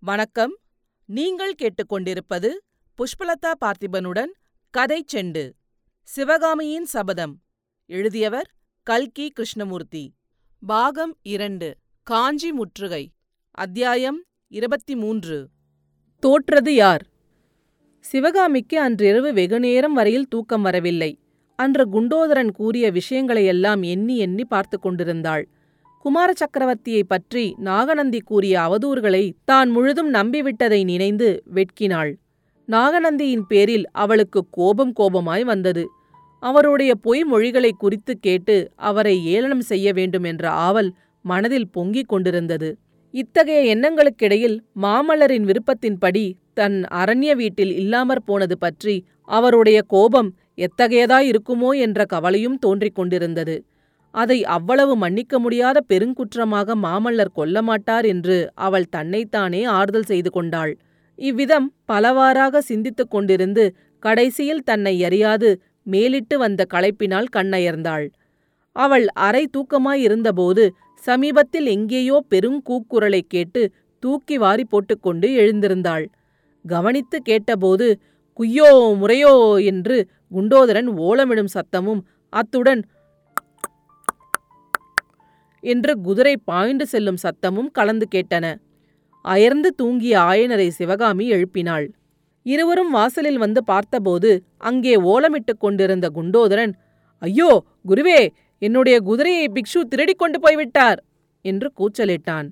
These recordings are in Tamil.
வணக்கம். நீங்கள் கேட்டுக்கொண்டிருப்பது புஷ்பலதா பார்த்திபனுடன் கதை செண்டு சிவகாமியின் சபதம். எழுதியவர் கல்கி கிருஷ்ணமூர்த்தி. பாகம் இரண்டு காஞ்சி முற்றுகை அத்தியாயம் இருபத்தி மூன்று தோற்றது யார்? சிவகாமிக்கு அன்றிரவு வெகுநேரம் வரையில் தூக்கம் வரவில்லை. அன்று குண்டோதரன் கூறிய விஷயங்களையெல்லாம் எண்ணி எண்ணி பார்த்து கொண்டிருந்தாள். குமார சக்கரவர்த்தியைப் பற்றி நாகநந்தி கூறிய அவதூறுகளை தான் முழுதும் நம்பிவிட்டதை நினைந்து வெட்கினாள். நாகநந்தியின் பேரில் அவளுக்கு கோபம் கோபமாய் வந்தது. அவருடைய பொய் மொழிகளை குறித்து கேட்டு அவரை ஏளனம் செய்ய வேண்டும் என்ற ஆவல் மனதில் பொங்கிக் கொண்டிருந்தது. இத்தகைய எண்ணங்களுக்கிடையில் மாமல்லரின் விருப்பத்தின்படி தன் அரண்ய வீட்டில் இல்லாமற் போனது பற்றி அவருடைய கோபம் எத்தகையதாயிருக்குமோ என்ற கவலையும் தோன்றிக் கொண்டிருந்தது. அதை அவ்வளவு மன்னிக்க முடியாத பெருங்குற்றமாக மாமல்லர் கொல்ல மாட்டார் என்று அவள் தன்னைத்தானே ஆறுதல் செய்து கொண்டாள். இவ்விதம் பலவாறாக சிந்தித்துக் கொண்டிருந்து கடைசியில் தன்னை அறியாது மேலிட்டு வந்த களைப்பினால் கண்ணயர்ந்தாள். அவள் அரை தூக்கமாயிருந்தபோது சமீபத்தில் எங்கேயோ பெருங்கூக்குரலைக் கேட்டு தூக்கி வாரி போட்டுக்கொண்டு எழுந்திருந்தாள். கவனித்து கேட்டபோது குய்யோ முறையோ என்று குண்டோதரன் ஓலமிடும் சத்தமும் அத்துடன் என்று குதிரை பாய்ந்து செல்லும் சத்தமும் கலந்து கேட்டன. அயர்ந்து தூங்கிய ஆயனரை சிவகாமி எழுப்பினாள். இருவரும் வாசலில் வந்து பார்த்தபோது அங்கே ஓலமிட்டுக் கொண்டிருந்த குண்டோதரன் ஐயோ குருவே என்னுடைய குதிரையை பிக்ஷு திருடிக் கொண்டு போய்விட்டார் என்று கூச்சலிட்டான்.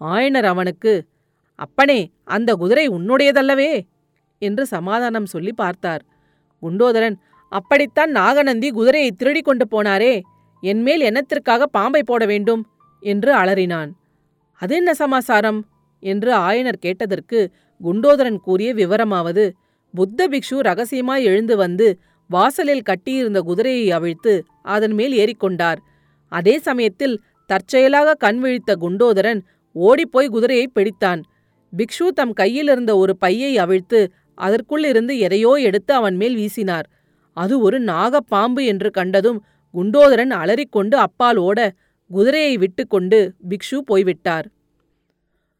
ஆயனர் அவனுக்கு அப்பனே அந்த குதிரை உன்னுடையதல்லவே என்று சமாதானம் சொல்லி பார்த்தார். குண்டோதரன் அப்படித்தான் நாகநந்தி குதிரையை திருடிக் கொண்டு போனாரே என்மேல் என்னத்திற்காக பாம்பை போட வேண்டும்? என்று அலறினான். அது என்ன சமாசாரம்? என்று ஆயனர் கேட்டதற்கு குண்டோதரன் கூறிய விவரமாவது புத்த பிக்ஷு ரகசியமாய் எழுந்து வந்து வாசலில் கட்டியிருந்த குதிரையை அவிழ்த்து அதன் மேல் ஏறிக்கொண்டார். அதே சமயத்தில் தற்செயலாக கண் விழித்த குண்டோதரன் ஓடிப்போய் குதிரையை பிடித்தான். பிக்ஷு தம் கையிலிருந்த ஒரு பையை அவிழ்த்து அதற்குள்ளிருந்து எதையோ எடுத்து அவன் மேல் வீசினார். அது ஒரு நாகப்பாம்பு என்று கண்டதும் குண்டோதரன் அலறிக்கொண்டு அப்பால் ஓட குதிரையை விட்டுக்கொண்டு பிக்ஷு போய்விட்டார்.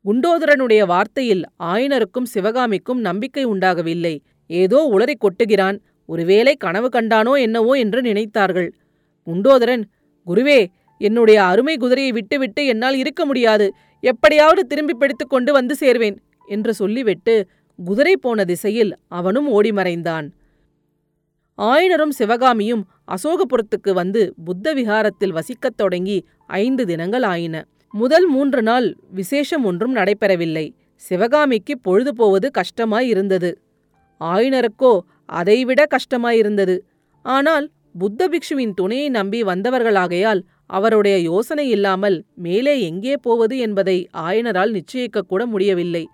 குண்டோதரனுடைய வார்த்தையில் ஆயனருக்கும் சிவகாமிக்கும் நம்பிக்கை உண்டாகவில்லை. ஏதோ உளறிக் கொட்டுகிறான். ஒருவேளை கனவு கண்டானோ என்னவோ என்று நினைத்தார்கள். குண்டோதரன் குருவே என்னுடைய அருமை குதிரையை விட்டுவிட்டு என்னால் இருக்க முடியாது. எப்படியாவது திரும்பி பிடித்துக் கொண்டு வந்து சேர்வேன் என்று சொல்லிவிட்டு குதிரை போன திசையில் அவனும் ஓடி மறைந்தான். ஆயனரும் சிவகாமியும் அசோகபுரத்துக்கு வந்து புத்த விகாரத்தில் வசிக்கத் தொடங்கி ஐந்து தினங்கள் ஆயின. முதல் மூன்று நாள் விசேஷம் ஒன்றும் நடைபெறவில்லை. சிவகாமிக்கு பொழுது போவது கஷ்டமாயிருந்தது. ஆயனருக்கோ அதைவிட கஷ்டமாயிருந்தது. ஆனால் புத்த பிக்ஷுவின் துணையை நம்பி வந்தவர்களாகையால் அவருடைய யோசனை இல்லாமல் மேலே எங்கே போவது என்பதை ஆயனரால் நிச்சயிக்கக்கூட முடியவில்லை.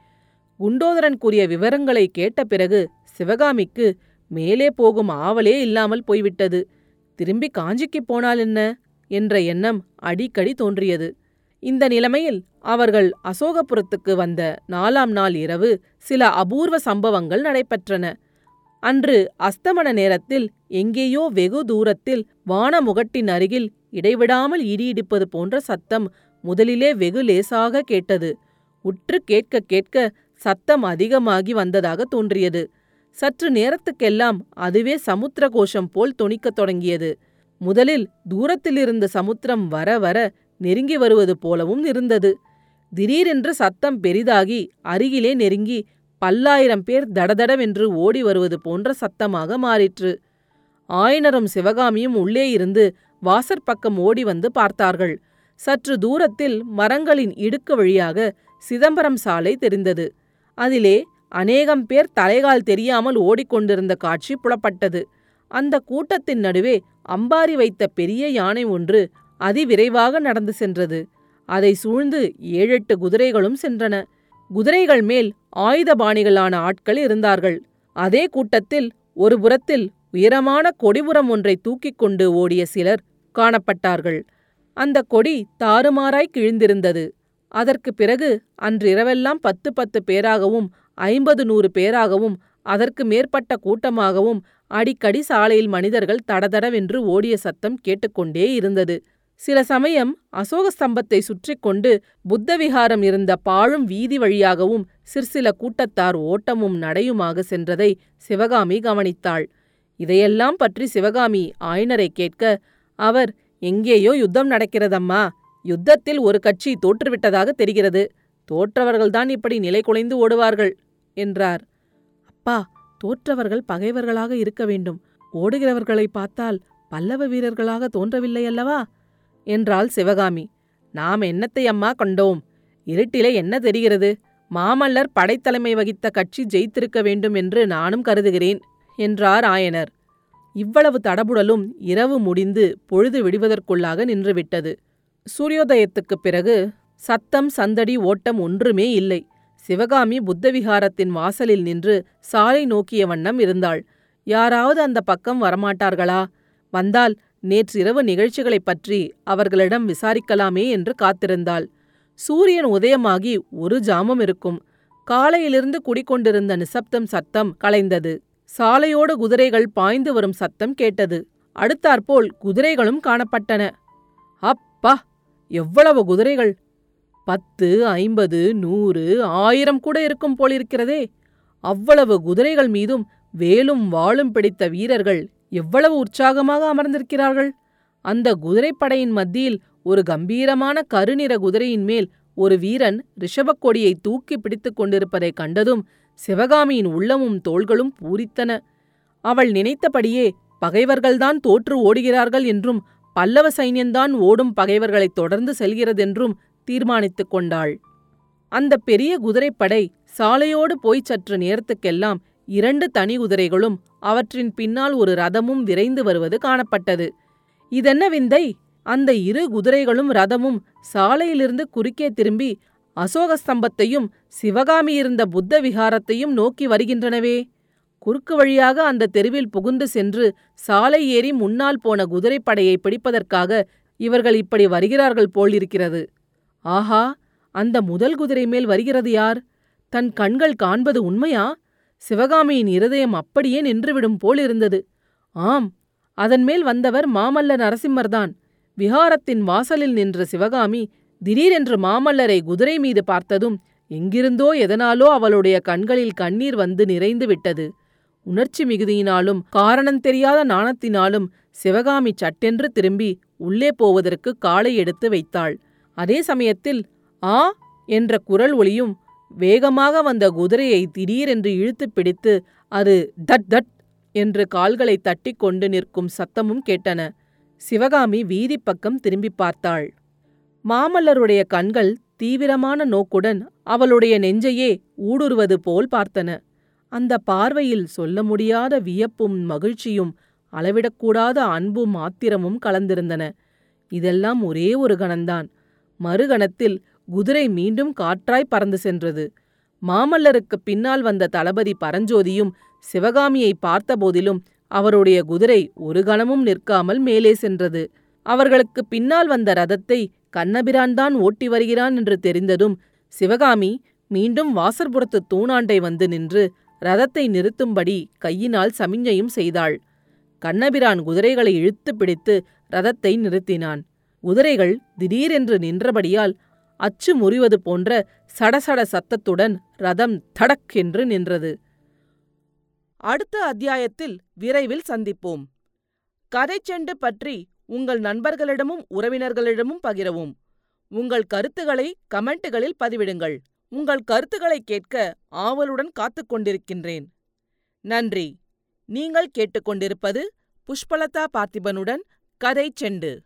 குண்டோதரன் கூறிய விவரங்களை கேட்ட பிறகு சிவகாமிக்கு மேலே போகும் ஆவலே இல்லாமல் போய்விட்டது. திரும்பி காஞ்சிக்குப் போனால் என்ன? என்ற எண்ணம் அடிக்கடி தோன்றியது. இந்த நிலைமையில் அவர்கள் அசோகபுரத்துக்கு வந்த நாலாம் நாள் இரவு சில அபூர்வ சம்பவங்கள் நடைபெற்றன. அன்று அஸ்தமன நேரத்தில் எங்கேயோ வெகு தூரத்தில் வானமுகட்டின் அருகில் இடைவிடாமல் இடியிடிப்பது போன்ற சத்தம் முதலிலே வெகு லேசாக கேட்டது. உற்று கேட்க கேட்க சத்தம் அதிகமாகி வந்ததாக தோன்றியது. சற்று நேரத்துக்கெல்லாம் அதுவே சமுத்திர கோஷம் போல் தொனிக்கத் தொடங்கியது. முதலில் தூரத்திலிருந்த சமுத்திரம் வர வர நெருங்கி வருவது போலவும் இருந்தது. திடீரென்று சத்தம் பெரிதாகி அருகிலே நெருங்கி பல்லாயிரம் பேர் தடதடவென்று ஓடி வருவது போன்ற சத்தமாக மாறிற்று. ஆயனரும் சிவகாமியும் உள்ளே இருந்து வாசற்பக்கம் ஓடி வந்து பார்த்தார்கள். சற்று தூரத்தில் மரங்களின் இடுக்கு வழியாக சிதம்பரம் சாலை தெரிந்தது. அதிலே அநேகம் பேர் தலைகால் தெரியாமல் ஓடிக்கொண்டிருந்த காட்சி புலப்பட்டது. அந்த கூட்டத்தின் நடுவே அம்பாரி வைத்த பெரிய யானை ஒன்று அதிவிரைவாக நடந்து சென்றது. அதை சூழ்ந்து ஏழெட்டு குதிரைகளும் சென்றன. குதிரைகள் மேல் ஆயுதபாணிகளான ஆட்கள் இருந்தார்கள். அதே கூட்டத்தில் ஒரு புறத்தில் உயரமான கொடிபுறம் ஒன்றை தூக்கிக் கொண்டு ஓடிய சிலர் காணப்பட்டார்கள். அந்த கொடி தாறுமாறாய் கிழிந்திருந்தது. அதற்கு பிறகு அன்றிரவெல்லாம் பத்து பத்து பேராகவும் ஐம்பது நூறு பேராகவும் அதற்கு மேற்பட்ட கூட்டமாகவும் அடிக்கடி சாலையில் மனிதர்கள் தடதடவென்று ஓடிய சத்தம் கேட்டுக்கொண்டே இருந்தது. சில சமயம் அசோக ஸ்தம்பத்தை சுற்றி கொண்டு புத்தவிகாரம் இருந்த பாழும் வீதி வழியாகவும் சிற்சில கூட்டத்தார் ஓட்டமும் நடையுமாக சென்றதை சிவகாமி கவனித்தாள். இதையெல்லாம் பற்றி சிவகாமி ஆயனரை கேட்க அவர் எங்கேயோ யுத்தம் நடக்கிறதம்மா. யுத்தத்தில் ஒரு கட்சி தோற்றுவிட்டதாக தெரிகிறது. தோற்றவர்கள்தான் இப்படி நிலை குலைந்து ஓடுவார்கள் என்றார். அப்பா தோற்றவர்கள் பகைவர்களாக இருக்க வேண்டும். ஓடுகிறவர்களை பார்த்தால் பல்லவ வீரர்களாக தோன்றவில்லை அல்லவா? என்றாள் சிவகாமி. நாம் என்னத்தை அம்மா கண்டோம்? இருட்டிலே என்ன தெரிகிறது? மாமல்லர் படைத்தலைமை வகித்த கட்சி ஜெயித்திருக்க வேண்டும் என்று நானும் கருதுகிறேன் என்றார் ஆயனர். இவ்வளவு தடபுடலும் இரவு முடிந்து பொழுது விடுவதற்குள்ளாக நின்றுவிட்டது. சூரியோதயத்துக்குப் பிறகு சத்தம் சந்தடி ஓட்டம் ஒன்றுமே இல்லை. சிவகாமி புத்தவிகாரத்தின் வாசலில் நின்று சாலை நோக்கிய வண்ணம் இருந்தாள். யாராவது அந்த பக்கம் வரமாட்டார்களா? வந்தால் நேற்றிரவு நிகழ்ச்சிகளைப் பற்றி அவர்களிடம் விசாரிக்கலாமே என்று காத்திருந்தாள். சூரியன் உதயமாகி ஒரு ஜாமம் இருக்கும். காலையிலிருந்து குடிக்கொண்டிருந்த நிசப்தம் சத்தம் கலைந்தது. சாலையோடு குதிரைகள் பாய்ந்து வரும் சத்தம் கேட்டது. அடுத்தாற்போல் குதிரைகளும் காணப்பட்டன. அப்பா! எவ்வளவு குதிரைகள்! பத்து ஐம்பது நூறு ஆயிரம் கூட இருக்கும் போலிருக்கிறதே. அவ்வளவு குதிரைகள் மீதும் வேலும் வாளும் பிடித்த வீரர்கள் எவ்வளவு உற்சாகமாக அமர்ந்திருக்கிறார்கள். அந்த குதிரைப்படையின் மத்தியில் ஒரு கம்பீரமான கருநிற குதிரையின் மேல் ஒரு வீரன் ரிஷபக் கொடியை தூக்கி பிடித்துக் கொண்டிருப்பதைக் கண்டதும் சிவகாமியின் உள்ளமும் தோள்களும் பூரித்தன. அவள் நினைத்தபடியே பகைவர்கள்தான் தோற்று ஓடுகிறார்கள் என்றும் பல்லவ சைன்யந்தான் ஓடும் பகைவர்களைத் தொடர்ந்து செல்கிறதென்றும் தீர்மானித்துக் கொண்டாள். அந்த பெரிய குதிரைப்படை சாலையோடு போய்ச் சற்று நேரத்துக்கெல்லாம் இரண்டு தனி குதிரைகளும் அவற்றின் பின்னால் ஒரு ரதமும் விரைந்து வருவது காணப்பட்டது. இதென்ன விந்தை அந்த இரு குதிரைகளும் ரதமும் சாலையிலிருந்து குறுக்கே திரும்பி அசோக ஸ்தம்பத்தையும் சிவகாமி இருந்த புத்த விகாரத்தையும் நோக்கி வருகின்றனவே. குறுக்கு வழியாக அந்த தெருவில் புகுந்து சென்று சாலை ஏறி முன்னால் போன குதிரைப்படையை பிடிப்பதற்காக இவர்கள் இப்படி வருகிறார்கள் போலிருக்கிறது. ஆஹா அந்த முதல் குதிரை மேல் வருகிறது யார்? தன் கண்கள் காண்பது உண்மையா? சிவகாமியின் இருதயம் அப்படியே நின்றுவிடும் போலிருந்தது ஆம் அதன்மேல் வந்தவர் மாமல்ல நரசிம்மர்தான். விஹாரத்தின் வாசலில் நின்ற சிவகாமி திடீரென்று மாமல்லரை குதிரை மீது பார்த்ததும் எங்கிருந்தோ எதனாலோ அவளுடைய கண்களில் கண்ணீர் வந்து நிறைந்து விட்டது. உணர்ச்சி மிகுதியினாலும் காரணம் தெரியாத நாணத்தினாலும் சிவகாமி சட்டென்று திரும்பி உள்ளே போவதற்கு காலை எடுத்து வைத்தாள். அதே சமயத்தில் ஆ என்ற குரல் ஒளியும் வேகமாக வந்த குதிரையை திடீரென்று இழுத்துப் பிடித்து அது தட் தட் என்று கால்களை தட்டிக் கொண்டு நிற்கும் சத்தமும் கேட்டன. சிவகாமி வீதிப் பக்கம் திரும்பிப் பார்த்தாள். மாமல்லருடைய கண்கள் தீவிரமான நோக்குடன் அவளுடைய நெஞ்சையே ஊடுருவது போல் பார்த்தன. அந்த பார்வையில் சொல்ல முடியாத வியப்பும் மகிழ்ச்சியும் அளவிடக்கூடாத அன்பும் ஆத்திரமும் கலந்திருந்தன. இதெல்லாம் ஒரே ஒரு கணந்தான் மறுகணத்தில் குதிரை மீண்டும் காற்றாய் பறந்து சென்றது. மாமல்லருக்குப் பின்னால் வந்த தளபதி பரஞ்சோதியும் சிவகாமியை பார்த்தபோதிலும் அவருடைய குதிரை ஒரு கணமும் நிற்காமல் மேலே சென்றது. அவர்களுக்கு பின்னால் வந்த ரதத்தை கண்ணபிரான்தான் ஓட்டி வருகிறான் என்று தெரிந்ததும் சிவகாமி மீண்டும் வாசற்புறத்து தூணாண்டை வந்து நின்று ரதத்தை நிறுத்தும்படி கையினால் சமிஞ்சையும் செய்தாள். கண்ணபிரான் குதிரைகளை இழுத்து பிடித்து ரதத்தை நிறுத்தினான். குதிரைகள் திடீரென்று நின்றபடியால் அச்சு முறிவது போன்ற சடசட சத்தத்துடன் ரதம் தடக் என்று நின்றது. அடுத்த அத்தியாயத்தில் விரைவில் சந்திப்போம். கதைச்செண்டு பற்றி உங்கள் நண்பர்களிடமும் உறவினர்களிடமும் பகிரவும். உங்கள் கருத்துக்களை கமெண்ட்டுகளில் பதிவிடுங்கள். உங்கள் கருத்துக்களை கேட்க ஆவலுடன் காத்துக் கொண்டிருக்கின்றேன். நன்றி. நீங்கள் கேட்டுக்கொண்டிருப்பது புஷ்பலதா பார்த்திபனுடன் கதை செண்டு.